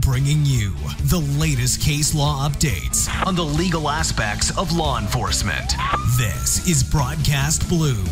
Bringing you the latest case law updates on the legal aspects of law enforcement. This is Broadcast Blue.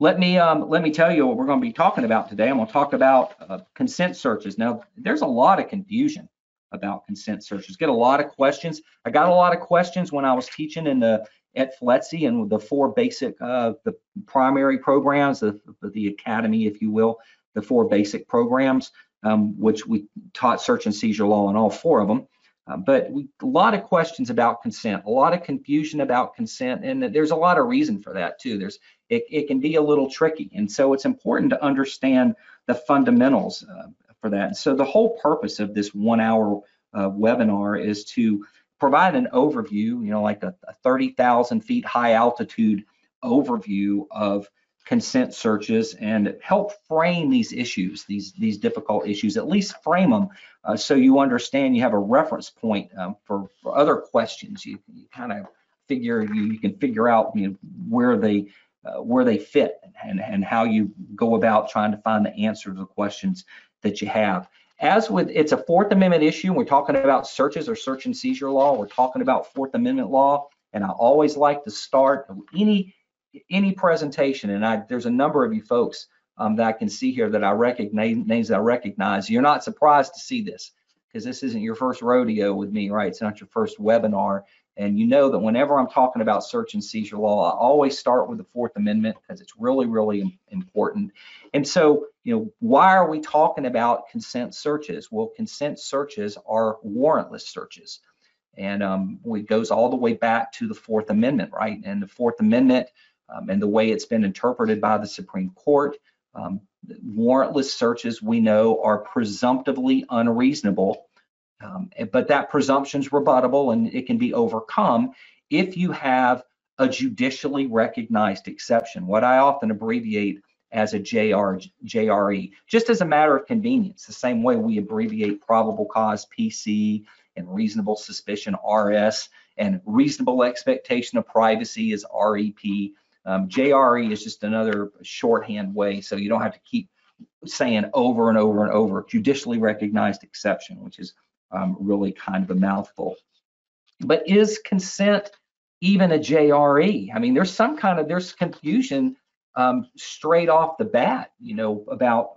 Let me um, let me tell you what we're going to be talking about today. I'm going to talk about uh, consent searches. Now, there's a lot of confusion about consent searches. Get a lot of questions. I got a lot of questions when I was teaching in the at FLETC and the four basic uh, the primary programs, the the academy, if you will, the four basic programs, um, which we taught search and seizure law in all four of them. Uh, but we, a lot of questions about consent, a lot of confusion about consent, and there's a lot of reason for that too. There's it, it can be a little tricky, and so it's important to understand the fundamentals uh, for that. And so the whole purpose of this one-hour uh, webinar is to provide an overview, you know, like a, a 30,000 feet high altitude overview of consent searches and help frame these issues, these these difficult issues, at least frame them uh, so you understand you have a reference point um, for, for other questions. You, you kind of figure, you, you can figure out you know, where they uh, where they fit and, and how you go about trying to find the answer to the questions that you have. As with, it's a Fourth Amendment issue. We're talking about searches or search and seizure law. We're talking about Fourth Amendment law. And I always like to start any any presentation, and I, there's a number of you folks um, that I can see here that I recognize, names that I recognize. You're not surprised to see this because this isn't your first rodeo with me, right? It's not your first webinar. And you know that whenever I'm talking about search and seizure law, I always start with the Fourth Amendment because it's really, really important. And so, you know, why are we talking about consent searches? Well, consent searches are warrantless searches. And um, it goes all the way back to the Fourth Amendment, right? And the Fourth Amendment um, and the way it's been interpreted by the Supreme Court, um, warrantless searches we know are presumptively unreasonable um, but that presumption is rebuttable and it can be overcome if you have a judicially recognized exception, what I often abbreviate as a JR, JRE, just as a matter of convenience, the same way we abbreviate probable cause PC and reasonable suspicion RS and reasonable expectation of privacy is REP. Um, JRE is just another shorthand way so you don't have to keep saying over and over and over judicially recognized exception, which is um, really kind of a mouthful. But is consent even a JRE? I mean, there's some kind of there's confusion um, straight off the bat, you know, about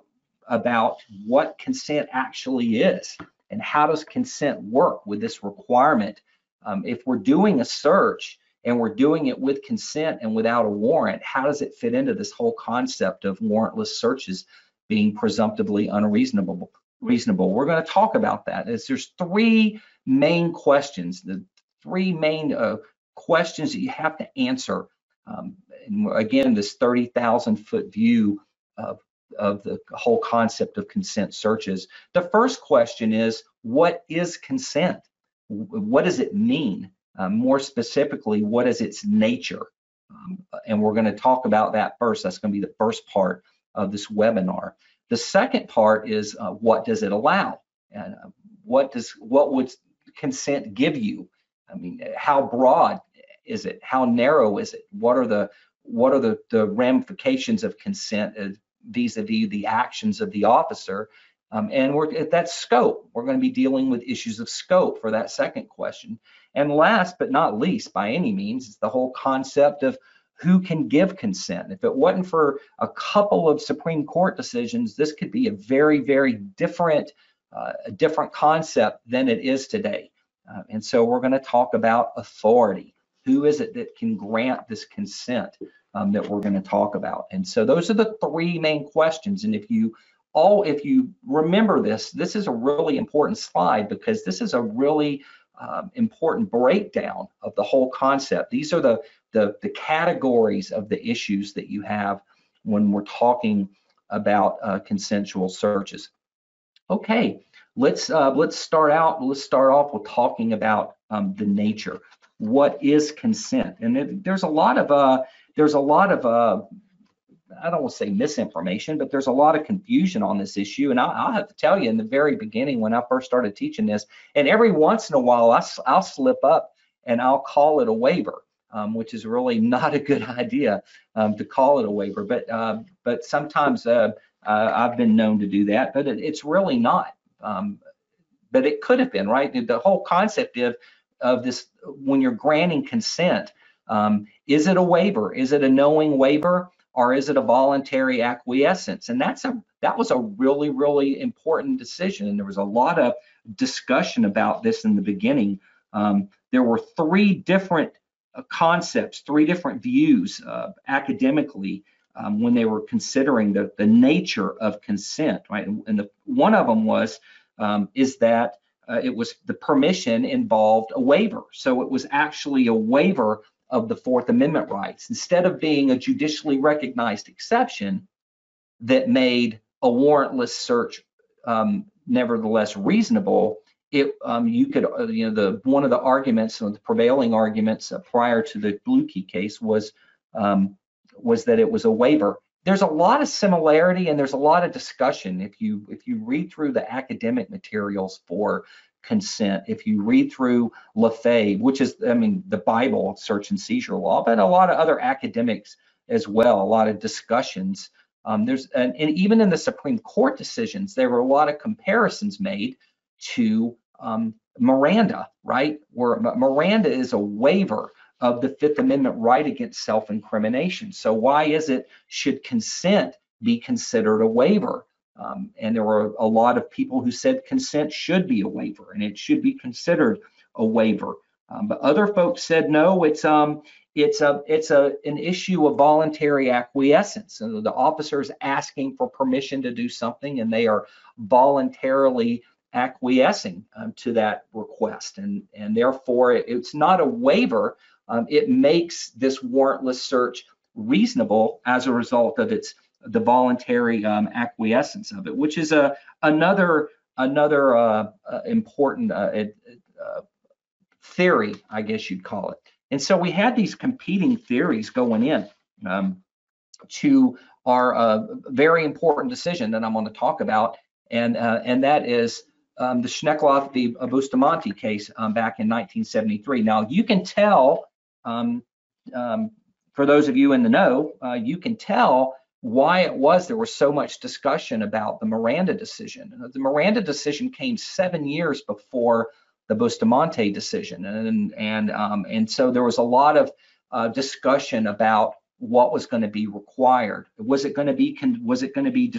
about what consent actually is and how does consent work with this requirement. Um, if we're doing a search and we're doing it with consent and without a warrant, how does it fit into this whole concept of warrantless searches being presumptively unreasonable? Reasonable. We're going to talk about that. As there's three main questions, the three main uh, questions that you have to answer. Um, and again, this 30,000 foot view of, of the whole concept of consent searches. The first question is, what is consent? What does it mean? Um, more specifically, what is its nature? Um, and we're going to talk about that first. That's going to be the first part of this webinar. The second part is uh, what does it allow? And uh, what does what would consent give you? I mean, how broad is it? How narrow is it? What are the what are the, the ramifications of consent vis-a-vis -vis the actions of the officer? Um, and we're at that scope. We're going to be dealing with issues of scope for that second question. And last but not least, by any means, is the whole concept of who can give consent. If it wasn't for a couple of Supreme Court decisions, this could be a very, very different, uh, a different concept than it is today. Uh, and so we're going to talk about authority. Who is it that can grant this consent um, that we're going to talk about? And so those are the three main questions. And if you all, if you remember this, this is a really important slide because this is a really um, important breakdown of the whole concept. These are the, the, the categories of the issues that you have when we're talking about uh, consensual searches. Okay, let's uh, let's start out. Let's start off with talking about um, the nature. What is consent? And it, there's a lot of uh, there's a lot of uh, I don't want to say misinformation, but there's a lot of confusion on this issue. And I'll, I'll, have to tell you in the very beginning when I first started teaching this, and every once in a while I, I'll slip up and I'll call it a waiver. Um, which is really not a good idea um, to call it a waiver. But uh, but sometimes uh, uh, I've been known to do that, but it, it's really not. Um, but it could have been, right? The whole concept of of this when you're granting consent, um, is it a waiver? Is it a knowing waiver? Or is it a voluntary acquiescence? And that's a that was a really, really important decision. And there was a lot of discussion about this in the beginning. Um, there were three different concepts, three different views uh, academically um, when they were considering the, the nature of consent, right? And, and the, one of them was, um, is that uh, it was the permission involved a waiver. So it was actually a waiver of the Fourth Amendment rights. Instead of being a judicially recognized exception that made a warrantless search um, nevertheless reasonable, it um, you could uh, you know the one of the arguments, and the prevailing arguments prior to the Blue Key case was um, was that it was a waiver. There's a lot of similarity and there's a lot of discussion if you if you read through the academic materials for consent. If you read through Lafave, which is, I mean, the Bible search and seizure law, but a lot of other academics as well, a lot of discussions. Um, there's and, and, even in the Supreme Court decisions, there were a lot of comparisons made to um, Miranda, right? Where Miranda is a waiver of the Fifth Amendment right against self-incrimination. So why is it should consent be considered a waiver? Um, and there were a lot of people who said consent should be a waiver and it should be considered a waiver. Um, but other folks said no, it's um, it's a it's a an issue of voluntary acquiescence. And the officer is asking for permission to do something, and they are voluntarily acquiescing um, to that request, and and therefore it's not a waiver. Um, it makes this warrantless search reasonable as a result of its the voluntary um, acquiescence of it, which is a another another uh, uh, important uh, uh, theory, I guess you'd call it. And so we had these competing theories going in um, to our uh, very important decision that I'm going to talk about, and uh, and that is um, the Schneckloth v. Bustamante case um, back in 1973. Now you can tell, um, um, for those of you in the know, you can tell why it was there was so much discussion about the Miranda decision. The Miranda decision came seven years before the Bustamante decision, and and um, and so there was a lot of uh, discussion about what was going to be required. Was it going to be was it going to be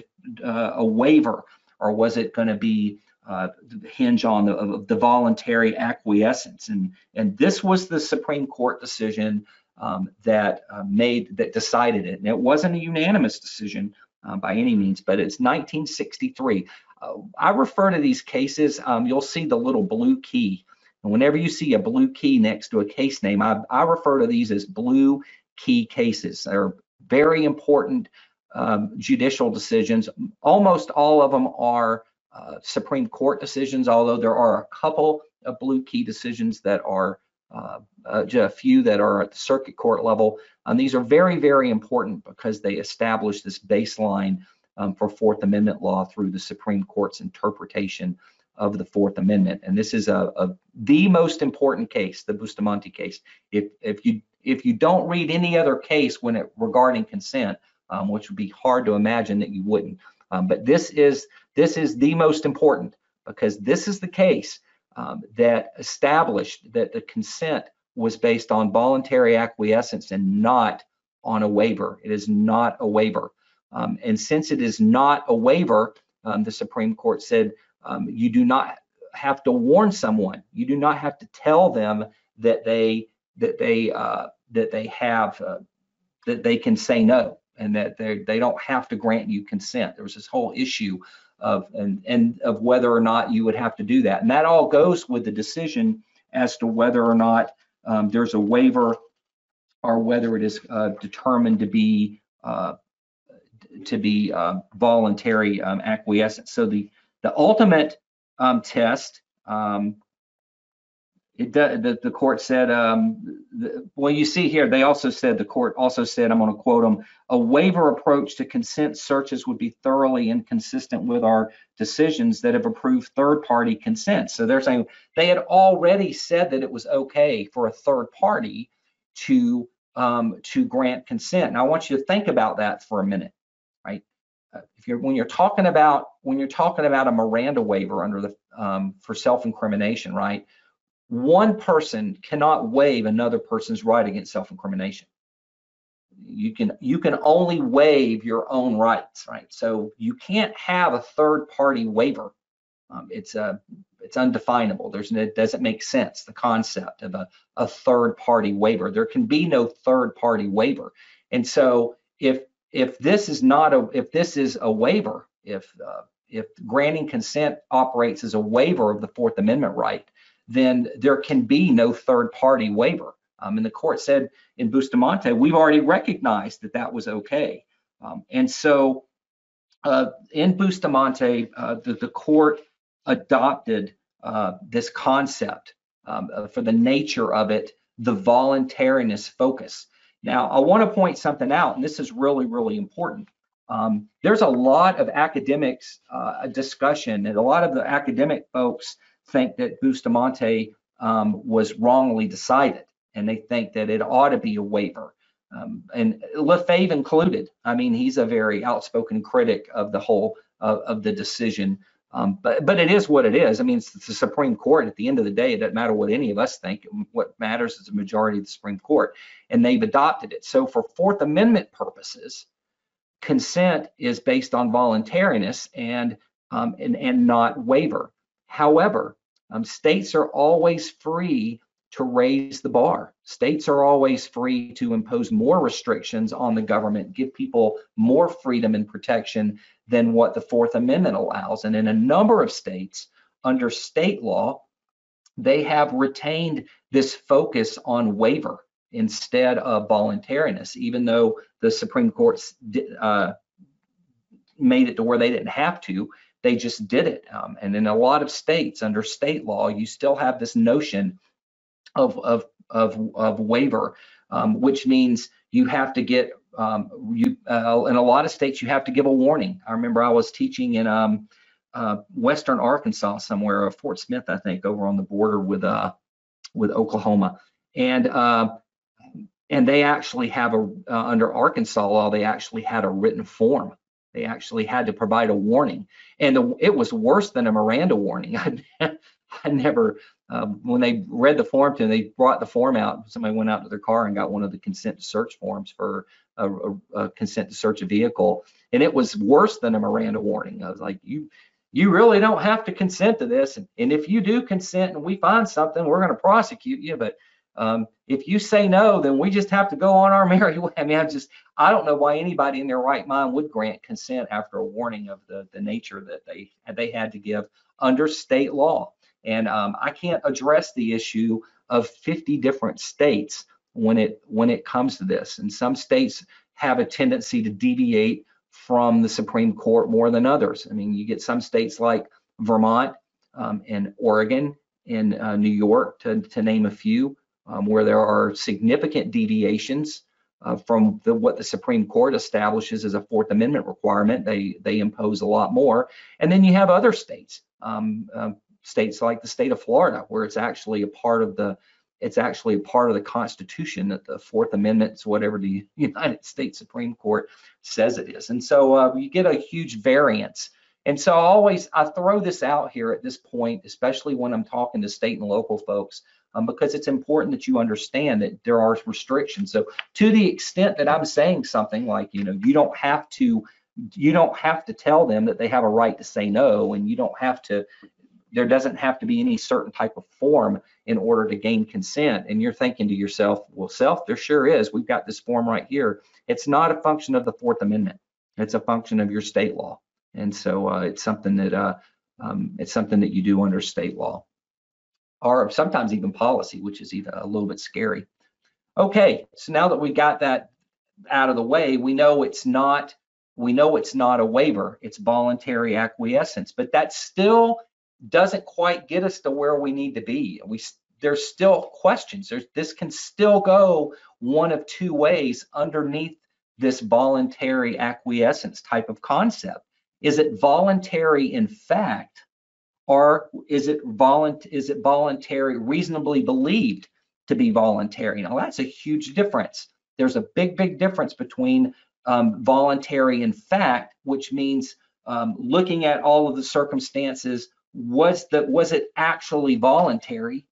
uh, a waiver, or was it going to be uh, hinge on the, the voluntary acquiescence? And and this was the Supreme Court decision um, that uh, made that decided it. And it wasn't a unanimous decision uh, by any means, but it's 1963. Uh, I refer to these cases. Um, you'll see the little blue key, and whenever you see a blue key next to a case name, I, I refer to these as blue key cases. They're very important um, judicial decisions. Almost all of them are uh, Supreme Court decisions, although there are a couple of blue key decisions that are uh, uh, a few that are at the circuit court level. Um, these are very, very important because they establish this baseline um, for Fourth Amendment law through the Supreme Court's interpretation of the Fourth Amendment. And this is a, a the most important case, the Bustamante case. If if you if you don't read any other case when it regarding consent, um, which would be hard to imagine that you wouldn't, um, but this is this is the most important because this is the case um, that established that the consent was based on voluntary acquiescence and not on a waiver. It is not a waiver. Um, and since it is not a waiver, um, the Supreme Court said um, you do not have to warn someone. You do not have to tell them that they that they uh, that they have uh, that they can say no and that they they don't have to grant you consent. There was this whole issue of and, and of whether or not you would have to do that. And that all goes with the decision as to whether or not um, there's a waiver or whether it is uh, determined to be uh, to be uh, voluntary um, acquiescence. So the the ultimate um, test it the, the court said, um, the, well, you see here, they also said, the court also said, I'm going to quote them, a waiver approach to consent searches would be thoroughly inconsistent with our decisions that have approved third party consent. So they're saying they had already said that it was okay for a third party to um, to grant consent. And I want you to think about that for a minute, right? Uh, if you're when you're talking about when you're talking about a Miranda waiver under the um, for self-incrimination, right? One person cannot waive another person's right against self-incrimination. You can you can only waive your own rights, right? So you can't have a third-party waiver. Um, it's a it's undefinable. There's it doesn't make sense. The concept of a, a third party waiver. There can be no third party waiver. And so if if this is not a if this is a waiver, if uh, if granting consent operates as a waiver of the Fourth Amendment right, then there can be no third party waiver. Um, and the court said in Bustamante, we've already recognized that that was okay. Um, and so uh, in Bustamante, uh, the, the court adopted uh, this concept um, uh, for the nature of it, the voluntariness focus. Now, I want to point something out, and this is really, really important. Um, there's a lot of academics uh, discussion, and a lot of the academic folks think that Bustamante um, was wrongly decided, and they think that it ought to be a waiver. Um, and LaFave included. I mean, he's a very outspoken critic of the whole of the decision um, but but it is what it is. I mean, it's the Supreme Court. At the end of the day, it doesn't matter what any of us think. What matters is the majority of the Supreme Court, and they've adopted it. So for Fourth Amendment purposes, consent is based on voluntariness and um, and and not waiver. However, um, states are always free to raise the bar. States are always free to impose more restrictions on the government, give people more freedom and protection than what the Fourth Amendment allows. And in a number of states, under state law, they have retained this focus on waiver instead of voluntariness, even though the Supreme Court uh, made it to where they didn't have to. They just did it. Um, and in a lot of states, under state law, you still have this notion of, of, of, of waiver, um, which means you have to get um, you uh, in a lot of states you have to give a warning. I remember I was teaching in um, uh, Western Arkansas somewhere, uh, Fort Smith, I think, over on the border with uh, with Oklahoma, and uh, and they actually have a uh, under Arkansas law they actually had a written form. They actually had to provide a warning, and the, it was worse than a Miranda warning. I, I never um, when they read the form to them, they brought the form out. Somebody went out to their car and got one of the consent to search forms for a, a, a, consent to search a vehicle, and it was worse than a Miranda warning. I was like, you, you really don't have to consent to this, and, and if you do consent and we find something, we're going to prosecute you. But um, if you say no, then we just have to go on our merry way. I mean, I just, I don't know why anybody in their right mind would grant consent after a warning of the the nature that they they had to give under state law. And um, I can't address the issue of 50 different states when it when it comes to this. And some states have a tendency to deviate from the Supreme Court more than others. I mean, you get some states like Vermont um, and Oregon and uh, New York, to, to name a few, um, where there are significant deviations uh, from the, what the Supreme Court establishes as a Fourth Amendment requirement. They they impose a lot more. And then you have other states, um, uh, states like the state of Florida, where it's actually a part of the it's actually a part of the Constitution that the Fourth Amendment is whatever the United States Supreme Court says it is. And so uh, you get a huge variance. And so I always I throw this out here at this point, especially when I'm talking to state and local folks, um, because it's important that you understand that there are restrictions. So to the extent that I'm saying something like, you know, you don't have to you don't have to tell them that they have a right to say no and you don't have to there doesn't have to be any certain type of form in order to gain consent. And you're thinking to yourself, well, self, there sure is. We've got this form right here. It's not a function of the Fourth Amendment. It's a function of your state law. And so uh, it's something that uh, um, it's something that you do under state law, or sometimes even policy, which is even a little bit scary. Okay, so now that we got that out of the way, we know it's not we know it's not a waiver. It's voluntary acquiescence, but that still doesn't quite get us to where we need to be. We there's still questions. There's this can still go one of two ways underneath this voluntary acquiescence type of concept. Is it voluntary in fact, or is it volunt is it voluntary reasonably believed to be voluntary. Now that's a huge difference. There's a big, big difference between um, voluntary in fact, which means um, looking at all of the circumstances, was that was it actually voluntary,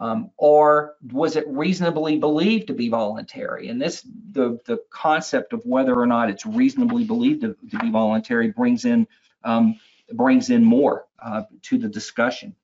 um, or was it reasonably believed to be voluntary? And this, the the concept of whether or not it's reasonably believed to, to be voluntary brings in um, brings in more uh, to the discussion.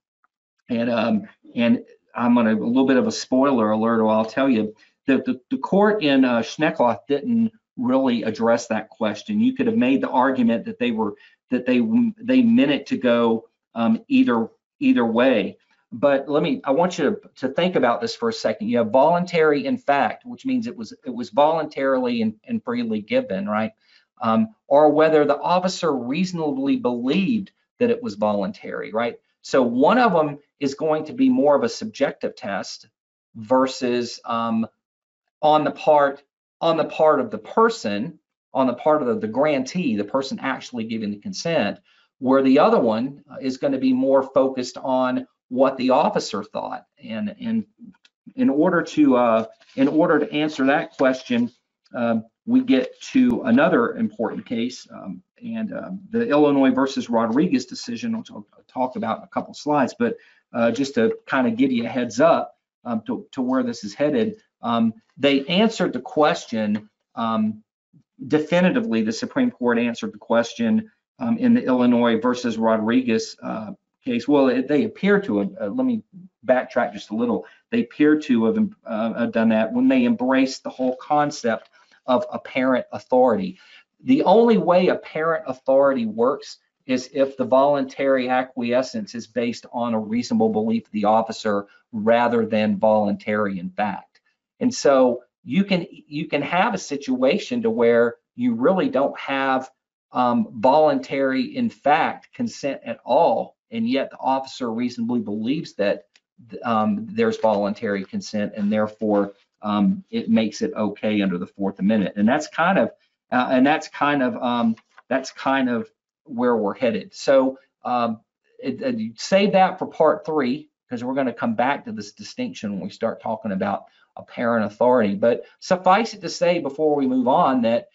And um, and I'm gonna a little bit of a spoiler alert. or I'll tell you that the, the court in uh, Schneckloth didn't really address that question. You could have made the argument that they were that they they meant it to go um, either either way. But let me I want you to, to think about this for a second. You have voluntary in fact, which means it was it was voluntarily and, and freely given, right? Um, or whether the officer reasonably believed that it was voluntary, right? So one of them is going to be more of a subjective test versus um, on the part on the part of the person, on the part of the, the grantee, the person actually giving the consent, where the other one is going to be more focused on what the officer thought. And, and in order to uh, in order to answer that question, um, we get to another important case, um, and um, the Illinois versus Rodriguez decision, which I'll talk about in a couple slides. But uh, just to kind of give you a heads up um, to, to where this is headed, um, they answered the question um, definitively. The Supreme Court answered the question in the Illinois versus Rodriguez uh, case. Well, it, they appear to have, uh, let me backtrack just a little. They appear to have uh, done that when they embraced the whole concept of apparent authority. The only way apparent authority works is if the voluntary acquiescence is based on a reasonable belief of the officer rather than voluntary in fact. And so you can you can have a situation to where you really don't have um, voluntary, in fact, consent at all, and yet the officer reasonably believes that um, there's voluntary consent, and therefore um, it makes it okay under the Fourth Amendment. And that's kind of uh, and that's kind of um, that's kind of where we're headed. So um, it, it, save that for part three because we're going to come back to this distinction when we start talking about apparent authority. But suffice it to say before we move on that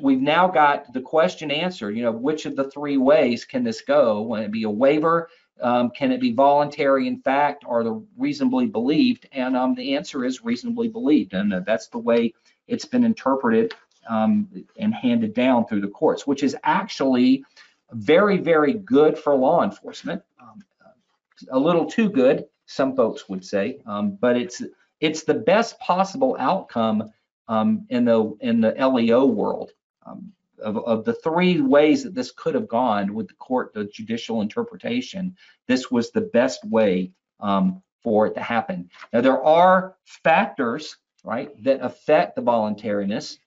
we've now got the question answered. You know, which of the three ways can this go? Will it be a waiver? Um, can it be voluntary in fact or the reasonably believed? And um, the answer is reasonably believed. And uh, that's the way it's been interpreted um, and handed down through the courts, which is actually very, very good for law enforcement. Um, a little too good, some folks would say, um, but it's it's the best possible outcome um, in the in the LEO world. Um, of, of, the three ways that this could have gone with the court, the judicial interpretation, this was the best way um, for it to happen. Now there are factors, right, that affect the voluntariness,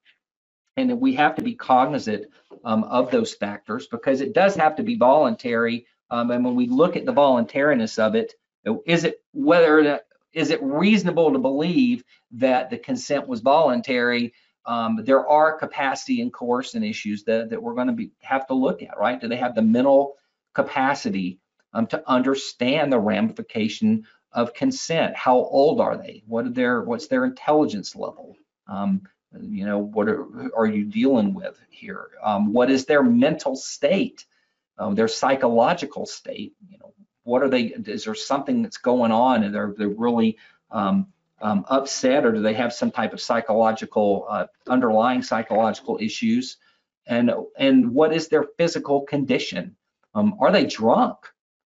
and we have to be cognizant um, of those factors because it does have to be voluntary. Um, and when we look at the voluntariness of it, is it whether is it reasonable to believe that the consent was voluntary? Um, there are capacity and coercion issues that, that we're going to be have to look at, right? Do they have the mental capacity um, to understand the ramification of consent? How old are they? What are their what's their intelligence level? Um, you know, what are, are you dealing with here? Um, what is their mental state? Um, their psychological state? You know, what are they, is there something that's going on and they're, they're really um, um, upset or do they have some type of psychological, uh, underlying psychological issues? And, and what is their physical condition? Um, are they drunk?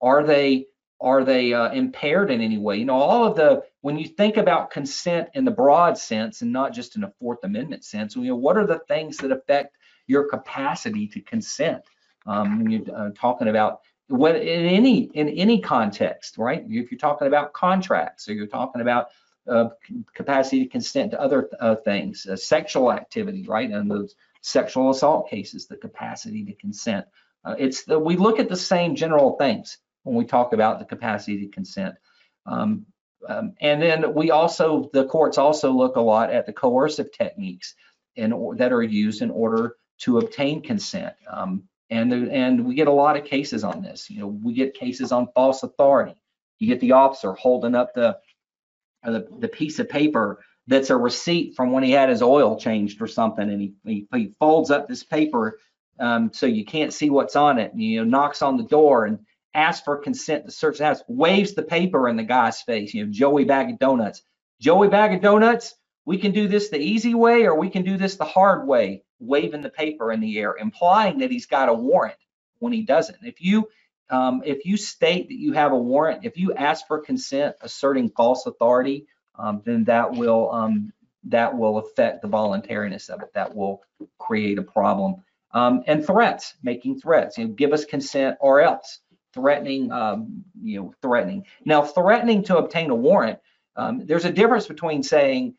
Are they, are they uh, impaired in any way? You know, all of the, when you think about consent in the broad sense and not just in a Fourth Amendment sense, you know, what are the things that affect your capacity to consent? Um, when you're uh, talking about what in any in any context, right? If you're talking about contracts or you're talking about uh, capacity to consent to other uh, things, uh, sexual activity, right? And those sexual assault cases, the capacity to consent. Uh, it's the, we look at the same general things when we talk about the capacity to consent. Um, um, and then we also, the courts also look a lot at the coercive techniques in, that are used in order to obtain consent. Um, and the, and we get a lot of cases on this. You know, we get cases on false authority. You get the officer holding up the the, the piece of paper that's a receipt from when he had his oil changed or something, and he, he, he folds up this paper um, so you can't see what's on it, and you know, knocks on the door and asks for consent to search the house, waves the paper in the guy's face, you know, Joey Bag of Donuts. Joey Bag of Donuts, we can do this the easy way or we can do this the hard way, waving the paper in the air, implying that he's got a warrant when he doesn't. If you um, if you state that you have a warrant, if you ask for consent asserting false authority, um, then that will um, that will affect the voluntariness of it. That will create a problem. Um, and threats, making threats, you know, give us consent or else. Threatening, um, you know, threatening. Now, threatening to obtain a warrant, um, there's a difference between saying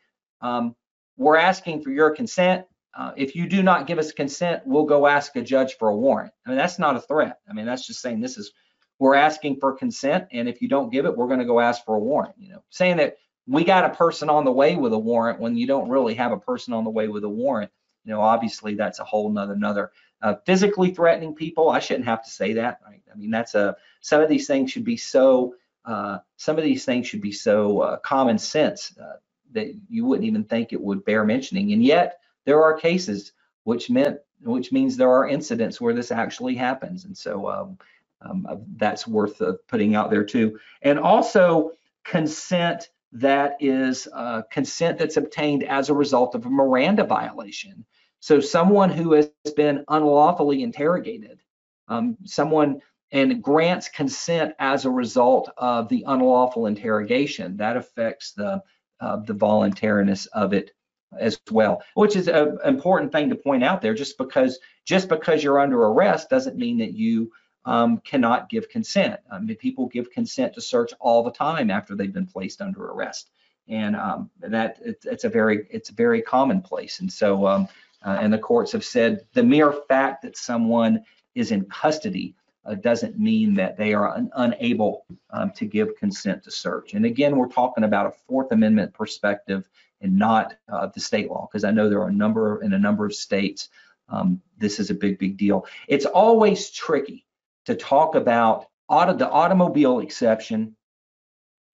we're asking for your consent uh, if you do not give us consent, we'll go ask a judge for a warrant. I mean, that's not a threat. I mean, that's just saying this is, we're asking for consent, and if you don't give it, we're going to go ask for a warrant. You know, saying that we got a person on the way with a warrant when you don't really have a person on the way with a warrant. You know, obviously that's a whole nother another. Uh, physically threatening people, I shouldn't have to say that. Right? I mean, that's a some of these things should be so. Uh, some of these things should be so uh, common sense uh, that you wouldn't even think it would bear mentioning, and yet there are cases which meant which means there are incidents where this actually happens. And so um, um, that's worth uh, putting out there too. And also consent that is uh, consent that's obtained as a result of a miranda violation. So someone who has been unlawfully interrogated um, someone and grants consent as a result of the unlawful interrogation that affects the uh, the voluntariness of it as well, which is an important thing to point out there. Just because just because you're under arrest doesn't mean that you um, cannot give consent. I mean, people give consent to search all the time after they've been placed under arrest, and um, that it's, it's, a very it's very commonplace. And so, um, uh, and the courts have said the mere fact that someone is in custody uh, doesn't mean that they are un unable um, to give consent to search. And again, we're talking about a Fourth Amendment perspective and not uh, the state law, because I know there are a number in a number of states. Um, this is a big, big deal. It's always tricky to talk about auto, the automobile exception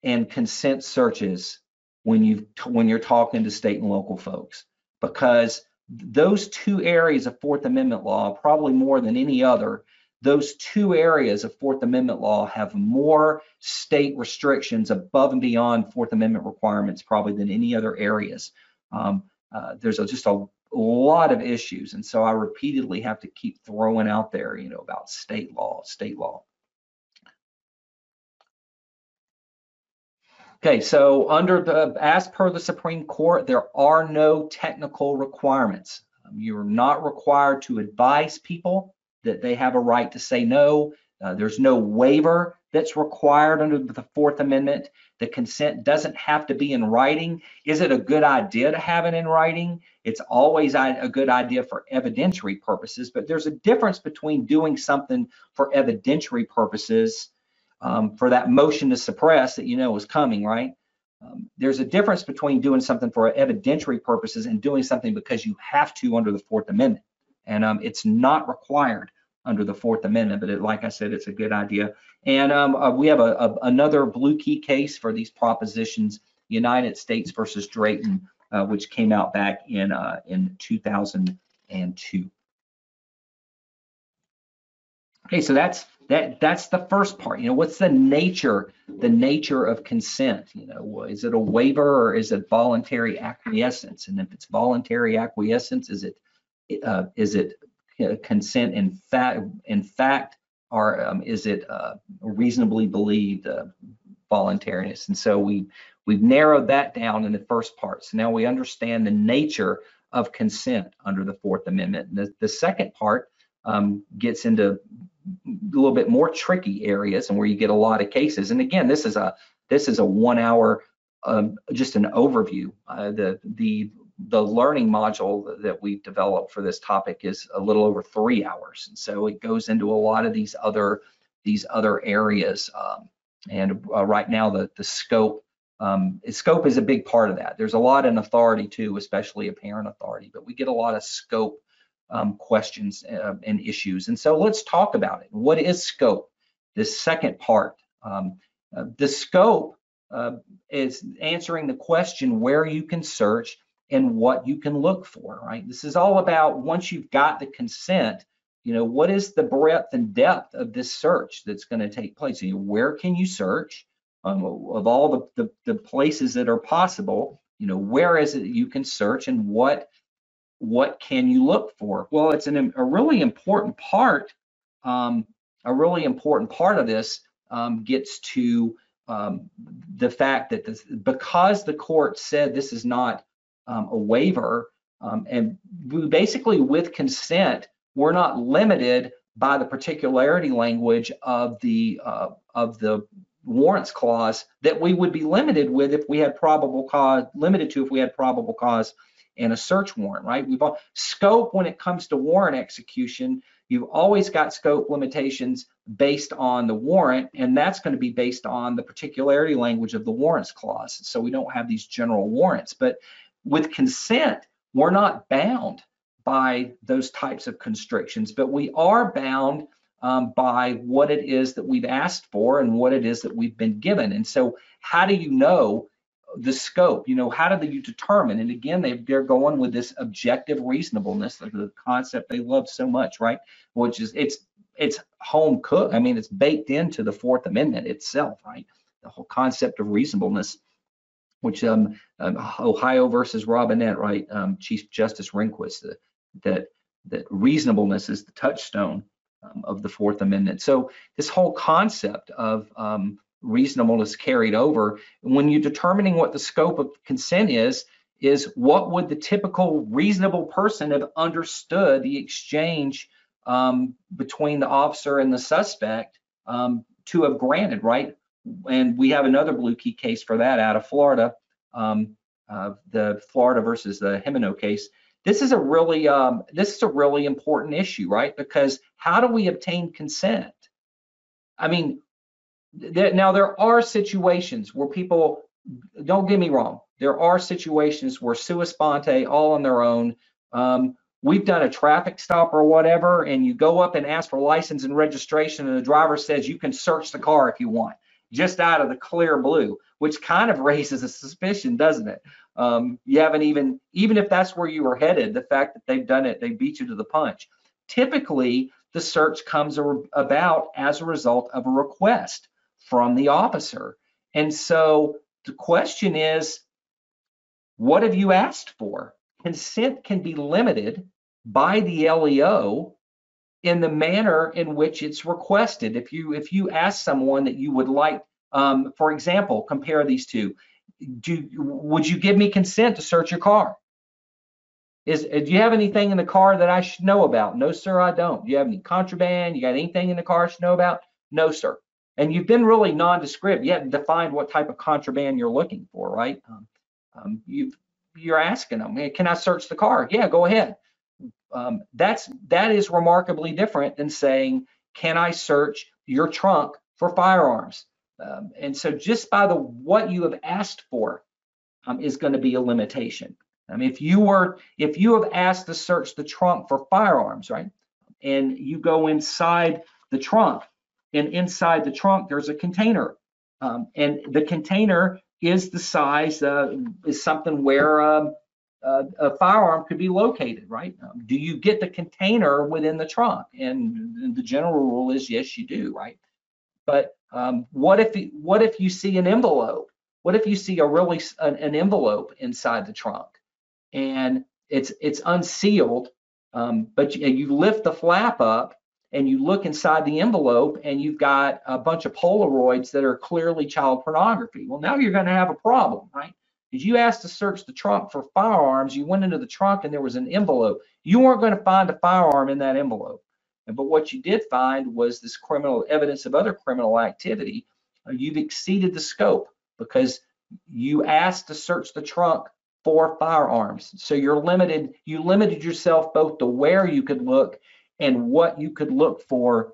and consent searches when you when you're talking to state and local folks, because those two areas of Fourth Amendment law, probably more than any other, those two areas of Fourth Amendment law have more state restrictions above and beyond Fourth Amendment requirements probably than any other areas. Um, uh, there's a, just a lot of issues. And so I repeatedly have to keep throwing out there, you know, about state law, state law. Okay, so under the, as per the Supreme Court, there are no technical requirements. Um, you're not required to advise people that they have a right to say no. Uh, there's no waiver that's required under the Fourth Amendment. The consent doesn't have to be in writing. Is it a good idea to have it in writing? It's always a good idea for evidentiary purposes, but there's a difference between doing something for evidentiary purposes, um, for that motion to suppress that you know is coming, right? Um, there's a difference between doing something for evidentiary purposes and doing something because you have to under the Fourth Amendment. And um, it's not required under the Fourth Amendment, but it, like I said, it's a good idea. And um, uh, we have a, a, another blue key case for these propositions, United States versus Drayton, uh, which came out back in uh, in 2002. Okay, so that's that that's the first part. You know, what's the nature the nature of consent? You know, is it a waiver or is it voluntary acquiescence? And if it's voluntary acquiescence, is it uh, is it consent in fact, in fact, or um, is it uh, reasonably believed uh, voluntariness? And so we we've narrowed that down in the first part. So now we understand the nature of consent under the Fourth Amendment. The, the second part um, gets into a little bit more tricky areas and where you get a lot of cases. And again, this is a this is a one hour um, just an overview. Uh, the the the learning module that we've developed for this topic is a little over three hours. And so it goes into a lot of these other these other areas. Um, and uh, right now the, the scope um, scope is a big part of that. There's a lot in authority too, especially apparent authority, but we get a lot of scope um, questions uh, and issues. And so let's talk about it. What is scope? This second part. Um, uh, the scope uh, is answering the question where you can search and what you can look for, right? This is all about once you've got the consent, you know, what is the breadth and depth of this search that's going to take place? You where can you search um, of all the, the, the places that are possible? You know, where is it you can search and what what can you look for? Well, it's an, a really important part. Um, a really important part of this um, gets to um, the fact that this, because the court said this is not um, a waiver, um, and we basically with consent, we're not limited by the particularity language of the uh, of the warrants clause that we would be limited with if we had probable cause, limited to if we had probable cause and a search warrant, right? We've all, scope when it comes to warrant execution, you've always got scope limitations based on the warrant, and that's going to be based on the particularity language of the warrants clause. So we don't have these general warrants. But with consent, we're not bound by those types of constrictions, but we are bound um, by what it is that we've asked for and what it is that we've been given. And so, how do you know the scope? You know, how do you determine? And again, they, they're going with this objective reasonableness, the concept they love so much, right? Which is it's it's home cooked. I mean, it's baked into the Fourth Amendment itself, right? The whole concept of reasonableness, which um, um Ohio versus Robinette, right? Um, Chief Justice Rehnquist, that that reasonableness is the touchstone um, of the Fourth Amendment. So this whole concept of um, reasonableness carried over when you're determining what the scope of consent is is what would the typical reasonable person have understood the exchange um, between the officer and the suspect to have granted, right? And we have another blue key case for that out of Florida, um, uh, the Florida versus the Jimeno case. This is a really um, this is a really important issue, right? Because how do we obtain consent? I mean, th now there are situations where people don't get me wrong. There are situations where sua sponte, all on their own, um, we've done a traffic stop or whatever, and you go up and ask for license and registration, and the driver says you can search the car if you want, just out of the clear blue, which kind of raises a suspicion, doesn't it? Um, you haven't even, even if that's where you were headed, the fact that they've done it, they beat you to the punch. Typically, the search comes about as a result of a request from the officer. And so the question is, what have you asked for? consent can be limited by the LEO in the manner in which it's requested. If you if you ask someone that you would like, um, for example, compare these two. Do would you give me consent to search your car? Is do you have anything in the car that I should know about? No, sir, I don't. Do you have any contraband? You got anything in the car I should know about? No, sir. And you've been really nondescript. You haven't defined what type of contraband you're looking for, right? Um, um, you've you're asking them, hey, can I search the car? Yeah, go ahead. Um, that's that is remarkably different than saying, can I search your trunk for firearms? Um, and so just by the what you have asked for um, is going to be a limitation. I mean, if you were if you have asked to search the trunk for firearms, right, and you go inside the trunk, and inside the trunk there's a container, um, and the container is the size uh, is something where um, uh, a firearm could be located, right? Um, do you get the container within the trunk? And the general rule is yes, you do, right? But um, what if what if you see an envelope? What if you see a really an, an envelope inside the trunk and it's it's unsealed, um, but you, you lift the flap up and you look inside the envelope and you've got a bunch of Polaroids that are clearly child pornography. Well, now you're going to have a problem, right? You asked to search the trunk for firearms, you went into the trunk and there was an envelope. You weren't going to find a firearm in that envelope. But what you did find was this criminal evidence of other criminal activity. Uh, you've exceeded the scope because you asked to search the trunk for firearms. So you're limited, you limited yourself both to where you could look and what you could look for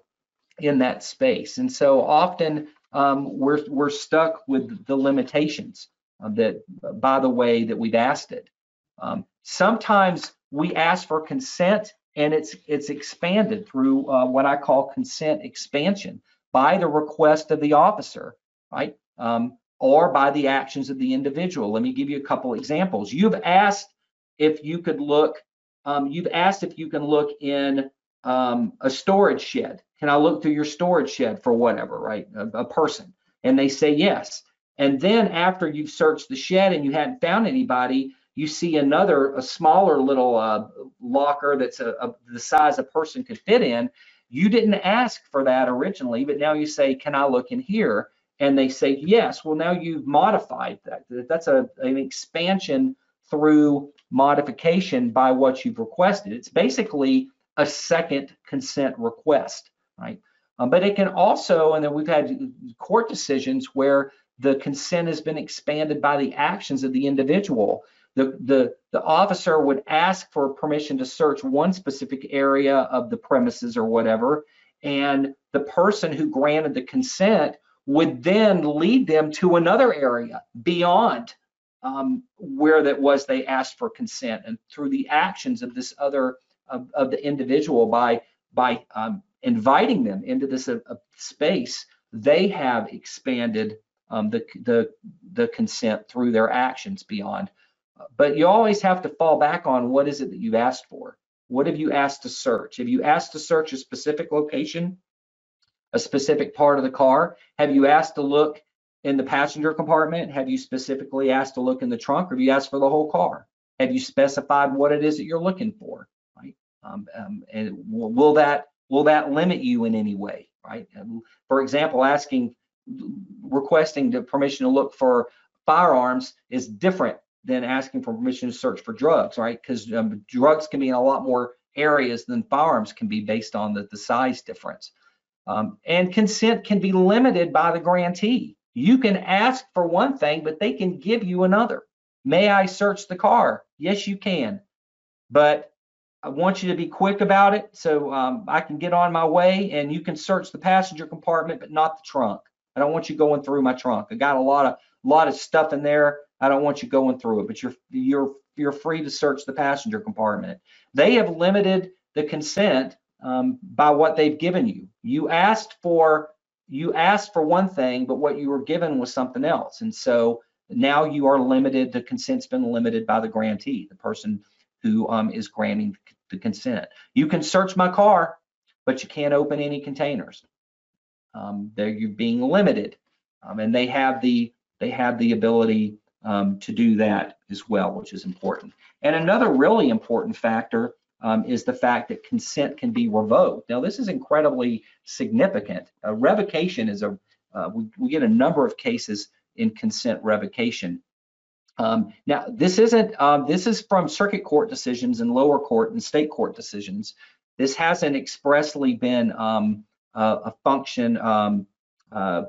in that space. And so often um, we're, we're stuck with the limitations that by the way that we've asked it. Um, sometimes we ask for consent and it's it's expanded through uh, what I call consent expansion by the request of the officer, right? Um, or by the actions of the individual. Let me give you a couple examples. You've asked if you could look, um, you've asked if you can look in um, a storage shed. Can I look through your storage shed for whatever, right? A, a person. And they say yes. And then after you've searched the shed and you hadn't found anybody, you see another, a smaller little uh, locker that's a, a, the size a person could fit in. You didn't ask for that originally, but now you say, can I look in here? And they say, yes. Well, now you've modified that. That's a, an expansion through modification by what you've requested. It's basically a second consent request, right? Um, but it can also, and then we've had court decisions where the consent has been expanded by the actions of the individual. The, the, the officer would ask for permission to search one specific area of the premises or whatever, and the person who granted the consent would then lead them to another area beyond um, where that was they asked for consent. And through the actions of this other of, of the individual by by um, inviting them into this uh, space, they have expanded um, the, the, the consent through their actions beyond. But you always have to fall back on what is it that you've asked for? What have you asked to search? Have you asked to search a specific location, a specific part of the car? Have you asked to look in the passenger compartment? Have you specifically asked to look in the trunk or have you asked for the whole car? Have you specified what it is that you're looking for? Right? Um, um, and will that will that limit you in any way? Right? For example, asking requesting the permission to look for firearms is different than asking for permission to search for drugs, right? Because um, drugs can be in a lot more areas than firearms can be based on the, the size difference. Um, and consent can be limited by the grantee. You can ask for one thing, but they can give you another. May I search the car? Yes, you can. But I want you to be quick about it so um, I can get on my way and you can search the passenger compartment, but not the trunk. I don't want you going through my trunk. I got a lot of lot of stuff in there. I don't want you going through it, but you're you're you're free to search the passenger compartment. They have limited the consent um, by what they've given you. You asked for you asked for one thing, but what you were given was something else, and so now you are limited. The consent's been limited by the grantee, the person who um, is granting the consent. You can search my car, but you can't open any containers um, they're you're being limited, um, and they have the they have the ability um, to do that as well, which is important. And another really important factor um, is the fact that consent can be revoked. Now, this is incredibly significant. A revocation is a uh, we, we get a number of cases in consent revocation. Um, now, this isn't, um, this is from circuit court decisions and lower court and state court decisions. This hasn't expressly been uh, a function um, uh,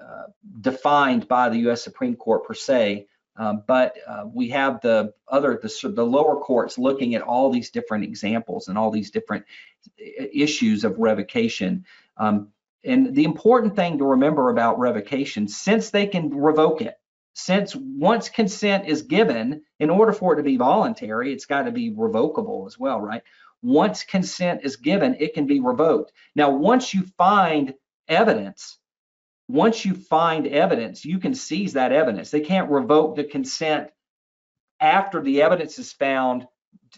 uh, defined by the U.S. Supreme Court per se, um, but uh, we have the other the, the lower courts looking at all these different examples and all these different issues of revocation. Um, and the important thing to remember about revocation, since they can revoke it, since once consent is given, in order for it to be voluntary, it's got to be revocable as well, right? Once consent is given, it can be revoked. Now, once you find evidence, once you find evidence, you can seize that evidence. They can't revoke the consent after the evidence is found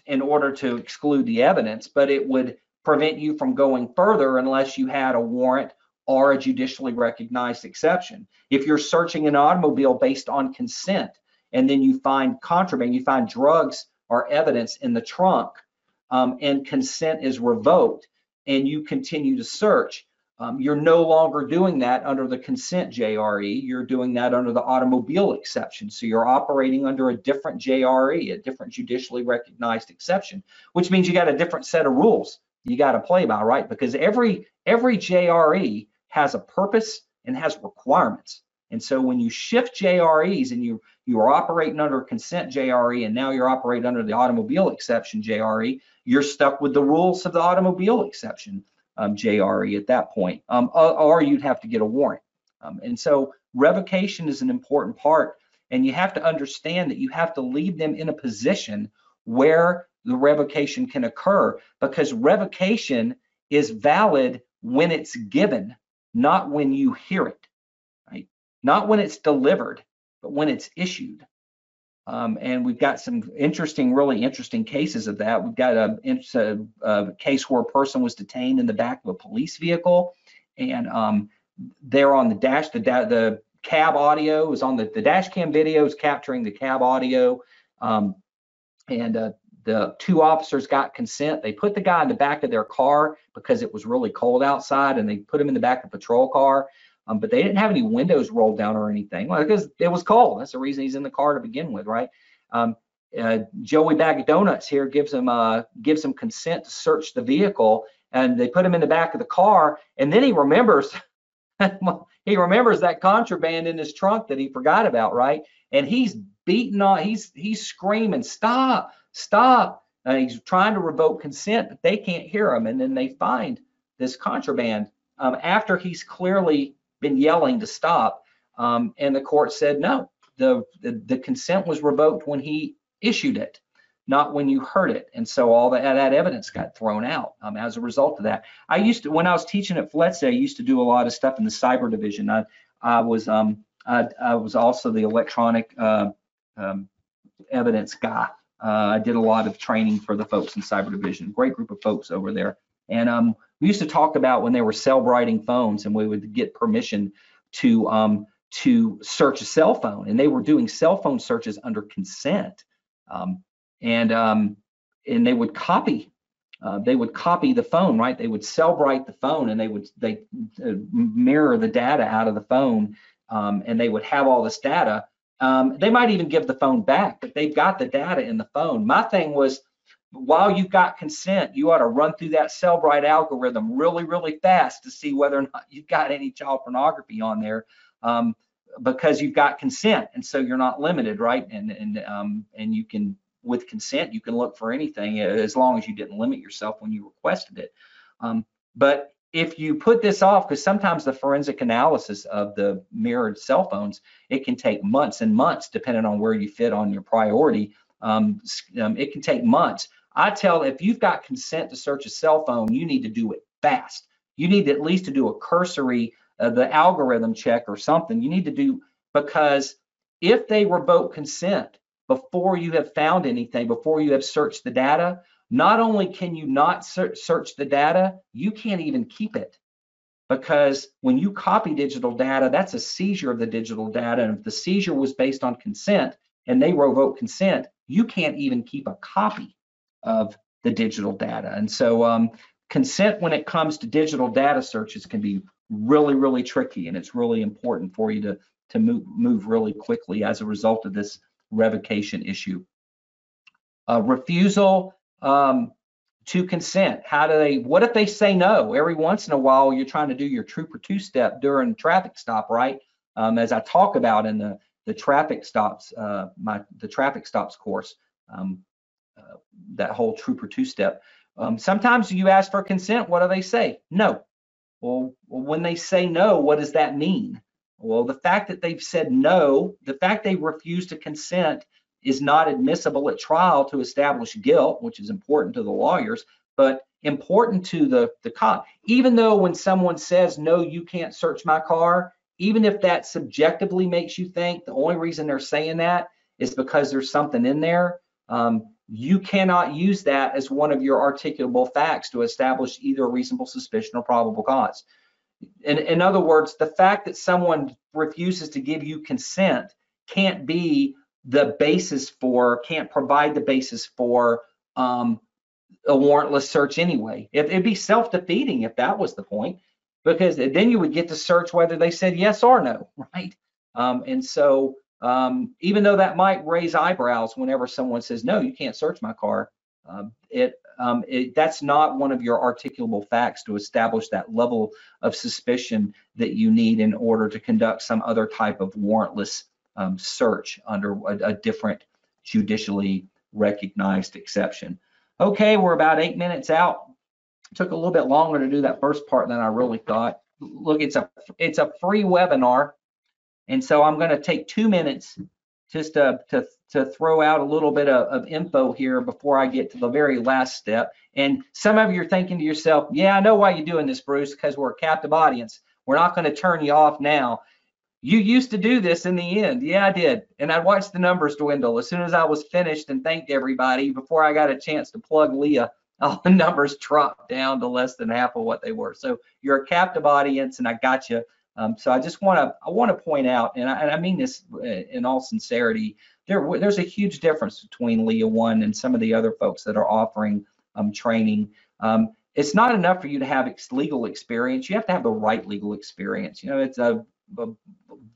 in order to exclude the evidence, but it would prevent you from going further unless you had a warrant or a judicially recognized exception. If you're searching an automobile based on consent and then you find contraband, you find drugs or evidence in the trunk, um, and consent is revoked and you continue to search, um, you're no longer doing that under the consent JRE. You're doing that under the automobile exception. So you're operating under a different JRE, a different judicially recognized exception, which means you got a different set of rules you got to play by, right? Because every every JRE has a purpose and has requirements. And so when you shift JREs and you you are operating under a consent JRE and now you're operating under the automobile exception JRE, you're stuck with the rules of the automobile exception um, JRE at that point, um, or, you'd have to get a warrant. Um, and so revocation is an important part, and you have to understand that you have to leave them in a position where the revocation can occur because revocation is valid when it's given, not when you hear it. Not when it's delivered, but when it's issued. Um, and we've got some interesting, really interesting cases of that. We've got a, a, a, case where a person was detained in the back of a police vehicle, and um, they're on the dash. The da the cab audio is on the the dash cam video is capturing the cab audio, um, and uh, the two officers got consent. They put the guy in the back of their car because it was really cold outside, and they put him in the back of a patrol car. Um, but they didn't have any windows rolled down or anything well, because it was cold. That's the reason he's in the car to begin with, right? Um, uh, Joey Bag of Donuts here gives him uh, gives him consent to search the vehicle, and they put him in the back of the car, and then he remembers he remembers that contraband in his trunk that he forgot about, right? And he's beating on, he's he's screaming, stop, stop. And he's trying to revoke consent, but they can't hear him, and then they find this contraband um, after he's clearly been yelling to stop. Um, and the court said no, the, the, the consent was revoked when he issued it, not when you heard it. And so all that, that evidence got thrown out um, as a result of that. I used to, when I was teaching at FLETC, I used to do a lot of stuff in the cyber division. I, I was um, I, I was also the electronic uh, um, evidence guy. Uh, I did a lot of training for the folks in cyber division. Great group of folks over there. And um, we used to talk about when they were Cellebriting phones and we would get permission to um, to search a cell phone and they were doing cell phone searches under consent. Um, and um, and they would copy uh, they would copy the phone right? They would Cellebrite the phone and they would they uh, mirror the data out of the phone um, and they would have all this data. Um, they might even give the phone back but they've got the data in the phone. My thing was while you've got consent, you ought to run through that Cellebrite algorithm really, really fast to see whether or not you've got any child pornography on there, um, because you've got consent, and so you're not limited, right? And and um, and you can, with consent, you can look for anything as long as you didn't limit yourself when you requested it. Um, but if you put this off, because sometimes the forensic analysis of the mirrored cell phones, it can take months and months, depending on where you fit on your priority. Um, um, it can take months. I tell if you've got consent to search a cell phone, you need to do it fast. You need at least to do a cursory, uh, the algorithm check or something. You need to do because if they revoke consent before you have found anything, before you have searched the data, not only can you not search the data, you can't even keep it because when you copy digital data, that's a seizure of the digital data. And if the seizure was based on consent and they revoke consent, you can't even keep a copy of the digital data. And so um, consent when it comes to digital data searches can be really, really tricky. And it's really important for you to, to move, move really quickly as a result of this revocation issue. Uh, refusal um, to consent. How do they, what if they say no? Every once in a while, you're trying to do your trooper two step during traffic stop, right? Um, as I talk about in the, the traffic stops, uh, my, the traffic stops course. Um, uh, that whole trooper two step. Um, sometimes you ask for consent. What do they say? No. Well, when they say no, what does that mean? Well, the fact that they've said no, the fact they refuse to consent is not admissible at trial to establish guilt, which is important to the lawyers, but important to the, the cop. Even though when someone says, no, you can't search my car, even if that subjectively makes you think the only reason they're saying that is because there's something in there, um, you cannot use that as one of your articulable facts to establish either a reasonable suspicion or probable cause. In, in other words, the fact that someone refuses to give you consent can't be the basis for, can't provide the basis for um, a warrantless search anyway. It, it'd be self-defeating if that was the point, because then you would get to search whether they said yes or no, right? Um, and so um, even though that might raise eyebrows whenever someone says, no, you can't search my car, um, it, um, it, that's not one of your articulable facts to establish that level of suspicion that you need in order to conduct some other type of warrantless um, search under a, a different judicially recognized exception. Okay, we're about eight minutes out. Took a little bit longer to do that first part than I really thought. Look, it's a it's a free webinar. And so I'm going to take two minutes just to, to, to throw out a little bit of, of, info here before I get to the very last step. And some of you are thinking to yourself, yeah, I know why you're doing this, Bruce, because we're a captive audience. We're not going to turn you off now. you used to do this in the end. Yeah, I did. And I watched the numbers dwindle. As soon as I was finished and thanked everybody, before I got a chance to plug Leah, all the numbers dropped down to less than half of what they were. So you're a captive audience, and I got you. Um, so I just want to I want to point out, and I, and I mean this uh, in all sincerity, there there's a huge difference between Leah One and some of the other folks that are offering um, training. Um, it's not enough for you to have ex legal experience. You have to have the right legal experience. You know, it's a, a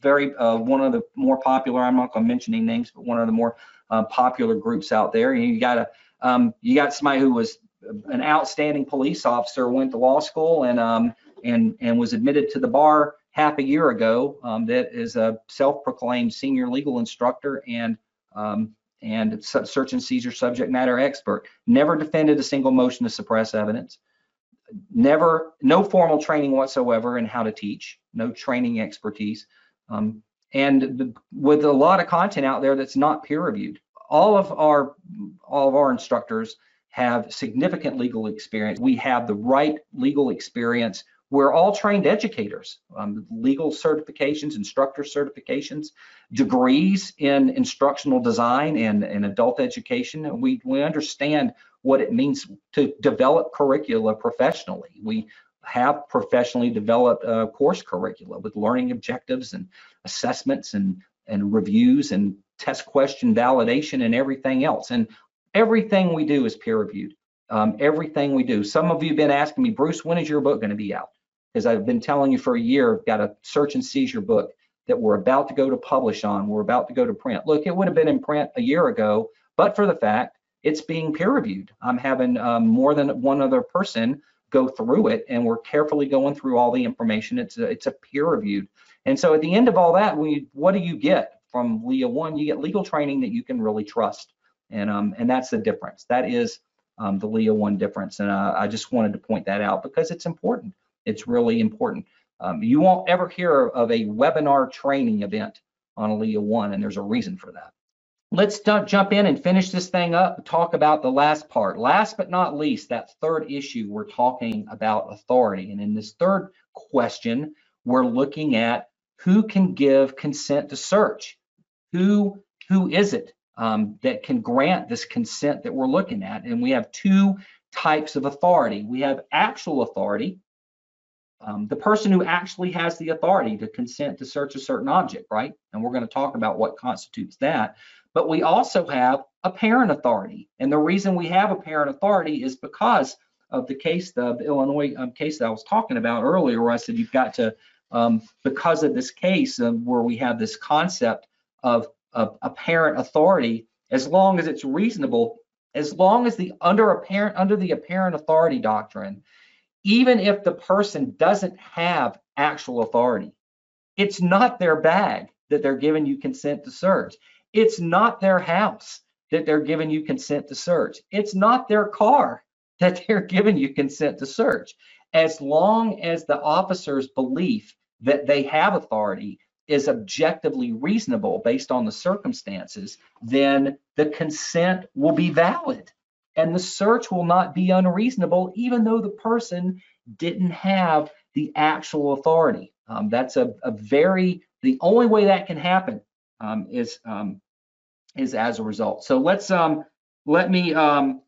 very uh, one of the more popular. I'm not going to mention any names, but one of the more uh, popular groups out there. You got a um, you got somebody who was an outstanding police officer, went to law school, and um, and and was admitted to the bar half a year ago. Um, that is a self-proclaimed senior legal instructor and um, and search and seizure subject matter expert. Never defended a single motion to suppress evidence. Never, no formal training whatsoever in how to teach. No training expertise. Um, and the, with a lot of content out there that's not peer reviewed. All of our all of our instructors have significant legal experience. We have the right legal experience. We're all trained educators, um, legal certifications, instructor certifications, degrees in instructional design and, and adult education. We, we understand what it means to develop curricula professionally. We have professionally developed uh, course curricula with learning objectives and assessments and, and reviews and test question validation and everything else. And everything we do is peer reviewed. Um, everything we do. Some of you have been asking me, Bruce, when is your book going to be out? Because I've been telling you for a year, I've got a search and seizure book that we're about to go to publish on. We're about to go to print. Look, it would have been in print a year ago, but for the fact it's being peer reviewed. I'm having um, more than one other person go through it and we're carefully going through all the information. It's a, it's a peer reviewed. And so at the end of all that, we, what do you get from Leah One? You get legal training that you can really trust. And, um, and that's the difference. That is um, the Leah One difference. And uh, I just wanted to point that out because it's important. It's really important. Um, you won't ever hear of a webinar training event on Leah One, and there's a reason for that let's jump in and finish this thing up, talk about the last part. Last but not least, that third issue, we're talking about authority. And in this third question, we're looking at who can give consent to search? Who, who is it um, that can grant this consent that we're looking at? And we have two types of authority. We have actual authority, um, the person who actually has the authority to consent to search a certain object, right? And we're going to talk about what constitutes that. But we also have apparent authority. And the reason we have apparent authority is because of the case, the Illinois um, case that I was talking about earlier, where I said you've got to, um, because of this case where we have this concept of, of apparent authority, as long as it's reasonable, as long as the under apparent under the apparent authority doctrine, even if the person doesn't have actual authority, it's not their bag that they're giving you consent to search. It's not their house that they're giving you consent to search. It's not their car that they're giving you consent to search. As long as the officer's belief that they have authority is objectively reasonable based on the circumstances, then the consent will be valid and the search will not be unreasonable, even though the person didn't have the actual authority. Um, that's a, a, very, the only way that can happen um, is um, is as a result. So let's um, let me um,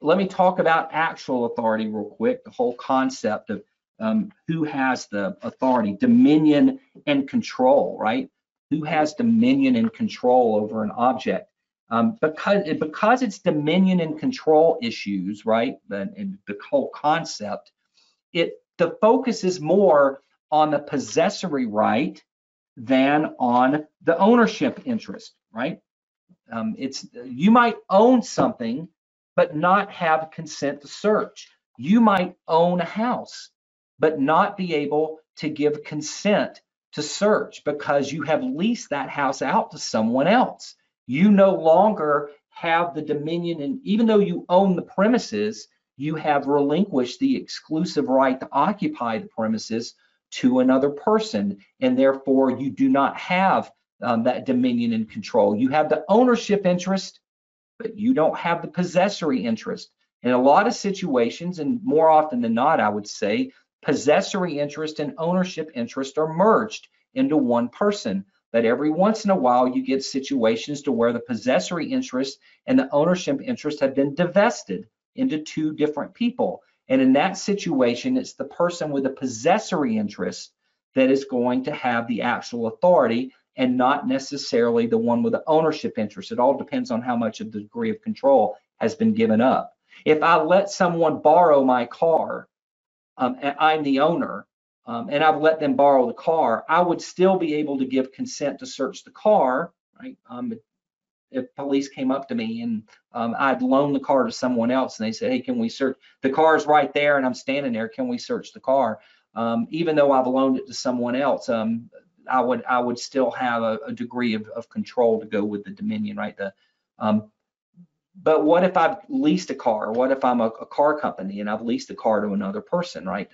let me talk about actual authority real quick. The whole concept of um, who has the authority, dominion and control, right? Who has dominion and control over an object? Um, because because it's dominion and control issues, right? And the whole concept, it the focus is more on the possessory right than on the ownership interest, right? Um, it's you might own something, but not have consent to search. You might own a house, but not be able to give consent to search because you have leased that house out to someone else. You no longer have the dominion, and even though you own the premises, you have relinquished the exclusive right to occupy the premises to another person, and therefore you do not have um, that dominion and control. You have the ownership interest, but you don't have the possessory interest. In a lot of situations, and more often than not, I would say, possessory interest and ownership interest are merged into one person. But every once in a while, you get situations to where the possessory interest and the ownership interest have been divested into two different people. And in that situation, it's the person with the possessory interest that is going to have the actual authority and not necessarily the one with the ownership interest. It all depends on how much of the degree of control has been given up. If I let someone borrow my car, um, I'm the owner, um, and I've let them borrow the car, I would still be able to give consent to search the car, right? Um, if police came up to me and um, I'd loaned the car to someone else and they said, hey, can we search? The car's right there and I'm standing there. Can we search the car? Um, even though I've loaned it to someone else, um, I would I would still have a, a degree of, of, control to go with the Dominion, right? The um, but what if I've leased a car? What if I'm a, a, car company and I've leased a car to another person, right?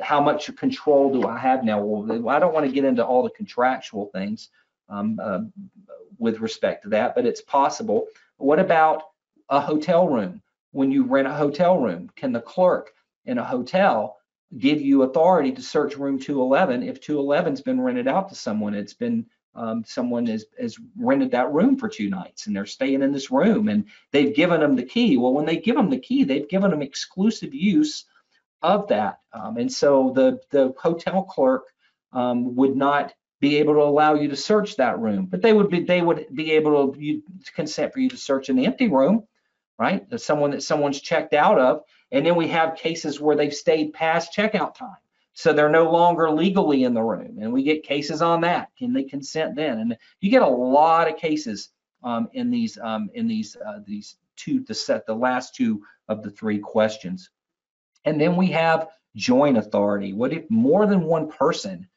How much control do I have now? Well, I don't want to get into all the contractual things um, uh, with respect to that, but it's possible. What about a hotel room? When you rent a hotel room, can the clerk in a hotel give you authority to search room 211 if 211's been rented out to someone? It's been um, someone has, has rented that room for two nights and they're staying in this room and they've given them the key. Well, when they give them the key, they've given them exclusive use of that. Um, and so the, the hotel clerk um, would not be able to allow you to search that room, but they would be they would be able to you, consent for you to search an empty room, right? someone that someone's checked out of, and then we have cases where they've stayed past checkout time, so they're no longer legally in the room, and we get cases on that. Can they consent then? And you get a lot of cases um, in these um, in these uh, these two the set the last two of the three questions, and then we have joint authority. What if more than one person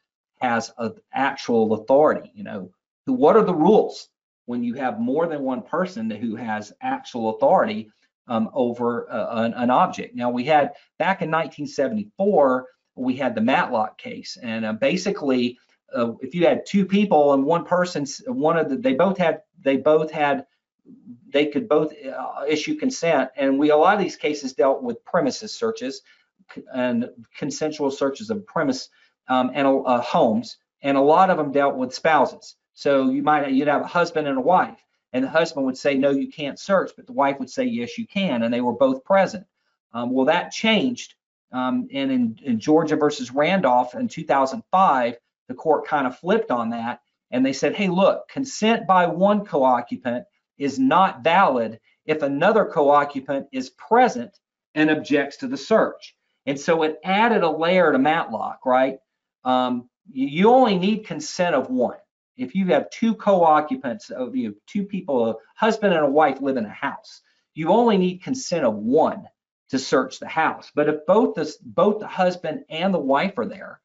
has an actual authority. You know, what are the rules when you have more than one person who has actual authority um, over uh, an, an, object? Now we had back in 1974, we had the Matlock case, and uh, basically, uh, if you had two people and one person, one of the, they both had, they both had they could both uh, issue consent and we a lot of these cases dealt with premises searches and consensual searches of premise um, and uh, homes, and a lot of them dealt with spouses. So you might you'd have a husband and a wife, and the husband would say no, you can't search, but the wife would say yes, you can, and they were both present. Um, well, that changed, um, and in, in Georgia versus Randolph in 2005, the court kind of flipped on that, and they said, hey, look, consent by one co-occupant is not valid if another co-occupant is present and objects to the search. And so it added a layer to Matlock, right? um, you only need consent of one. If you have two co-occupants, of you two people, a husband and a wife live in a house, you only need consent of one to search the house. But if both the both the husband and the wife are there,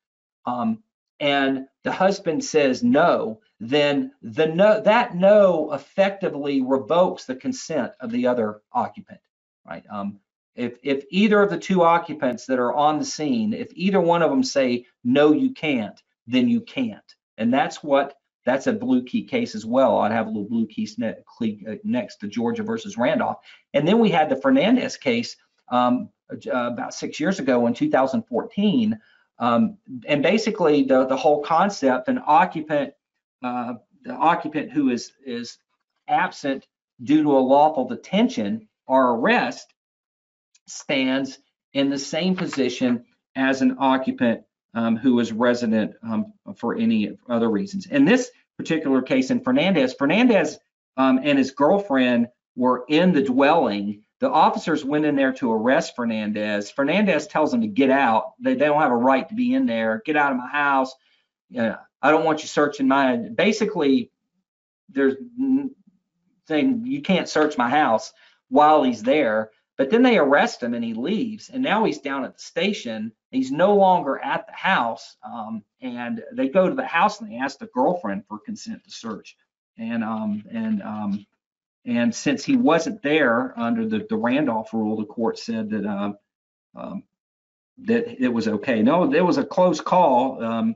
um, and the husband says no, then the no that no effectively revokes the consent of the other occupant, right? Um, if, if either of the two occupants that are on the scene, if either one of them say, no, you can't, then you can't. And that's what, that's a blue key case as well. I'd have a little blue key uh, next to Georgia versus Randolph. And then we had the Fernandez case um, uh, about six years ago in 2014. Um, and basically the, the whole concept, an occupant, uh, the occupant who is, is absent due to a lawful detention or arrest stands in the same position as an occupant um, who is resident um, for any other reasons. In this particular case in Fernandez, Fernandez um, and his girlfriend were in the dwelling. The officers went in there to arrest Fernandez. Fernandez tells them to get out. They, they don't have a right to be in there. Get out of my house. Yeah, I don't want you searching my. Basically, there's saying you can't search my house while he's there. But then they arrest him and he leaves, and now he's down at the station. He's no longer at the house, um, and they go to the house and they ask the girlfriend for consent to search. And um, and um, and since he wasn't there under the, the Randolph rule, the court said that uh, um, that it was okay. No, it was a close call. Um,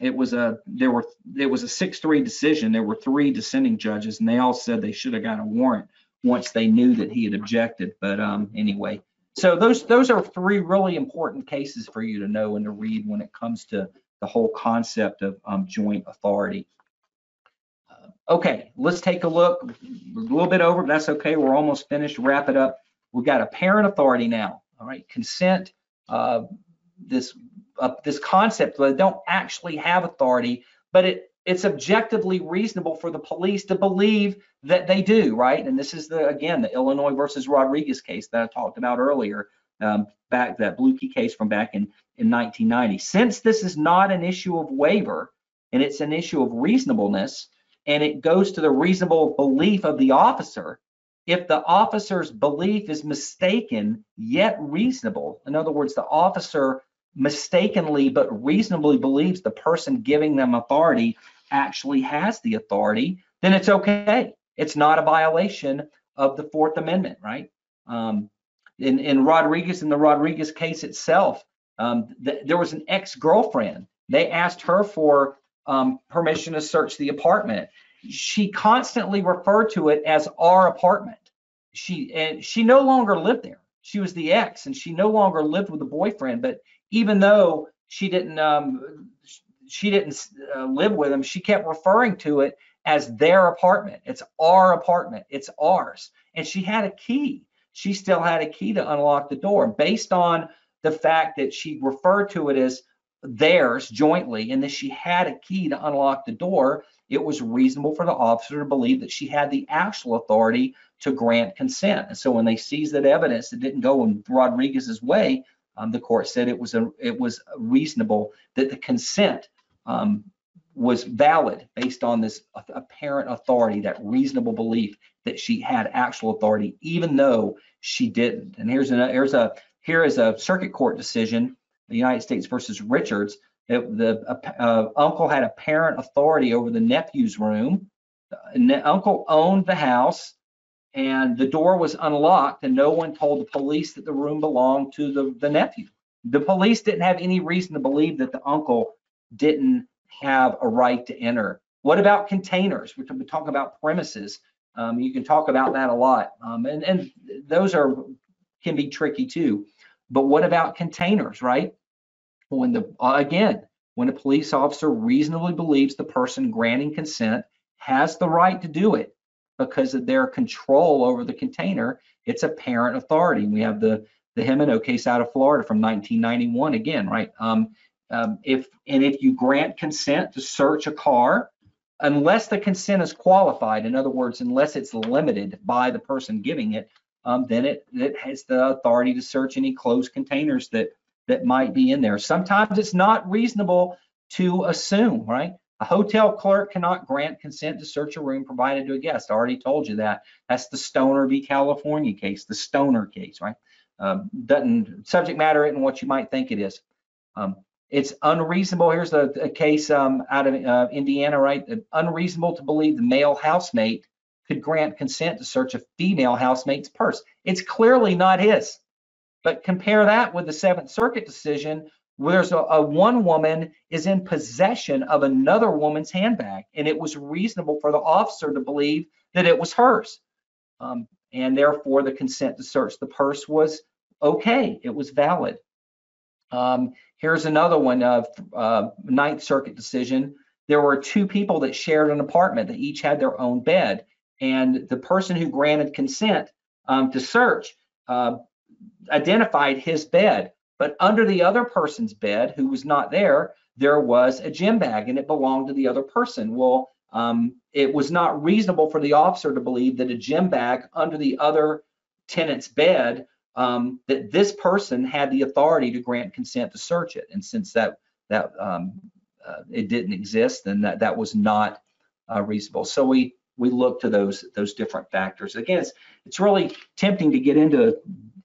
it was a there were it was a six three decision. There were three dissenting judges, and they all said they should have got a warrant once they knew that he had objected. But um, anyway, so those those are three really important cases for you to know and to read when it comes to the whole concept of um, joint authority. Okay, let's take a look. We're a little bit over, but that's okay. We're almost finished. Wrap it up. We've got apparent authority now. All right, consent. Uh, this uh, this concept they don't actually have authority, but it it's objectively reasonable for the police to believe that they do, right? And this is the again the Illinois versus Rodriguez case that I talked about earlier, um, back that blue key case from back in in 1990. Since this is not an issue of waiver and it's an issue of reasonableness, and it goes to the reasonable belief of the officer. If the officer's belief is mistaken yet reasonable, in other words, the officer mistakenly but reasonably believes the person giving them authority actually has the authority, then it's okay. It's not a violation of the Fourth Amendment, right? Um, in, in Rodriguez, in the Rodriguez case itself, um, th there was an ex-girlfriend. They asked her for um, permission to search the apartment. She constantly referred to it as our apartment. She and she no longer lived there. She was the ex, and she no longer lived with the boyfriend. But even though she didn't um, she didn't uh, live with him, she kept referring to it as their apartment. It's our apartment. It's ours. And she had a key. She still had a key to unlock the door based on the fact that she referred to it as theirs jointly and that she had a key to unlock the door. It was reasonable for the officer to believe that she had the actual authority to grant consent. And so when they seized that evidence that didn't go in Rodriguez's way, um, the court said it was a, it was reasonable that the consent um, was valid based on this apparent authority, that reasonable belief that she had actual authority, even though she didn't. And here's a here's a here is a circuit court decision, the United States versus Richards. It, the uh, uncle had apparent authority over the nephew's room. The uncle owned the house, and the door was unlocked, and no one told the police that the room belonged to the, the nephew. The police didn't have any reason to believe that the uncle didn't have a right to enter. What about containers? We're talking about premises. Um, you can talk about that a lot, um, and and those are can be tricky too. But what about containers, right? When the uh, again, when a police officer reasonably believes the person granting consent has the right to do it because of their control over the container, it's apparent authority. We have the the Jimeno case out of Florida from 1991 again, right? Um, um, if and if you grant consent to search a car, unless the consent is qualified, in other words, unless it's limited by the person giving it, um, then it, it has the authority to search any closed containers that that might be in there. Sometimes it's not reasonable to assume, right? A hotel clerk cannot grant consent to search a room provided to a guest. I already told you that. That's the Stoner v. California case, the Stoner case, right? Um, doesn't subject matter isn't what you might think it is. Um, it's unreasonable. Here's a, a case um, out of uh, Indiana, right? Unreasonable to believe the male housemate could grant consent to search a female housemate's purse. It's clearly not his. But compare that with the Seventh Circuit decision where there's a, a, one woman is in possession of another woman's handbag, and it was reasonable for the officer to believe that it was hers. Um, and therefore, the consent to search the purse was okay, it was valid. Um, here's another one of uh, Ninth Circuit decision. There were two people that shared an apartment. They each had their own bed, and the person who granted consent um, to search uh, identified his bed. But under the other person's bed, who was not there, there was a gym bag, and it belonged to the other person. Well, um, it was not reasonable for the officer to believe that a gym bag under the other tenant's bed um, that this person had the authority to grant consent to search it. And since that that um, uh, it didn't exist, then that that was not uh, reasonable. So we we look to those those different factors. Again, it's it's really tempting to get into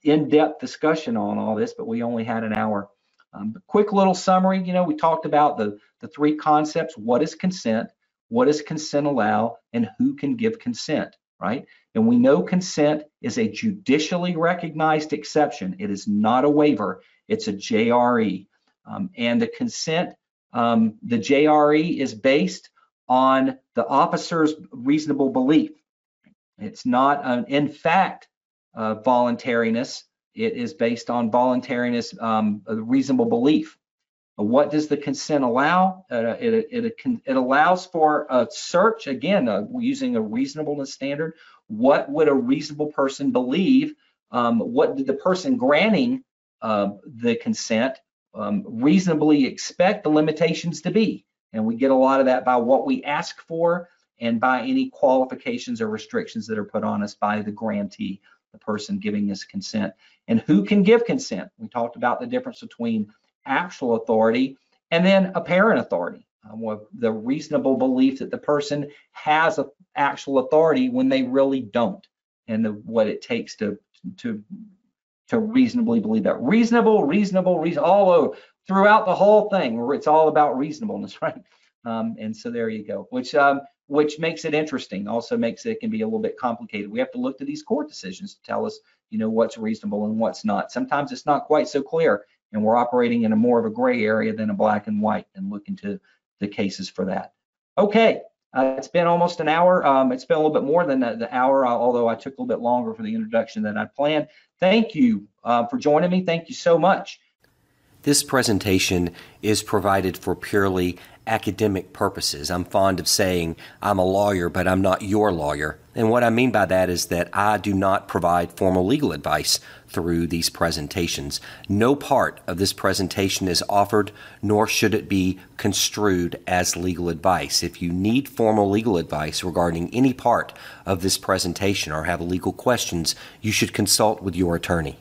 in-depth discussion on all this, but we only had an hour. Um, quick little summary. You know, we talked about the the three concepts: what is consent, what does consent allow, and who can give consent right? And we know consent is a judicially recognized exception. It is not a waiver, it's a JRE. Um, and the consent, um, the JRE is based on the officer's reasonable belief. It's not, an, in fact, uh, voluntariness. It is based on voluntariness, um, reasonable belief. what does the consent allow? Uh, it, it, it, allows for a search, again, uh, using a reasonableness standard. What would a reasonable person believe? Um, what did the person granting uh, the consent um, reasonably expect the limitations to be? And we get a lot of that by what we ask for and by any qualifications or restrictions that are put on us by the grantee, the person giving us consent. And who can give consent? We talked about the difference between actual authority and then apparent authority. Um, the reasonable belief that the person has a, actual authority when they really don't, and the, what it takes to to to reasonably believe that. Reasonable, reasonable, reason all over throughout the whole thing. It's all about reasonableness, right? Um, and so there you go. Which um, which makes it interesting. Also makes it, it can be a little bit complicated. We have to look to these court decisions to tell us, you know, what's reasonable and what's not. Sometimes it's not quite so clear and we're operating in a more of a gray area than a black and white and look into the cases for that. Okay, uh, it's been almost an hour. Um, it's been a little bit more than the, the hour, uh, although I took a little bit longer for the introduction than I planned. Thank you uh, for joining me. Thank you so much. This presentation is provided for purely academic purposes. I'm fond of saying I'm a lawyer, but I'm not your lawyer. And what I mean by that is that I do not provide formal legal advice through these presentations. No part of this presentation is offered, nor should it be construed as legal advice. If you need formal legal advice regarding any part of this presentation or have legal questions, you should consult with your attorney.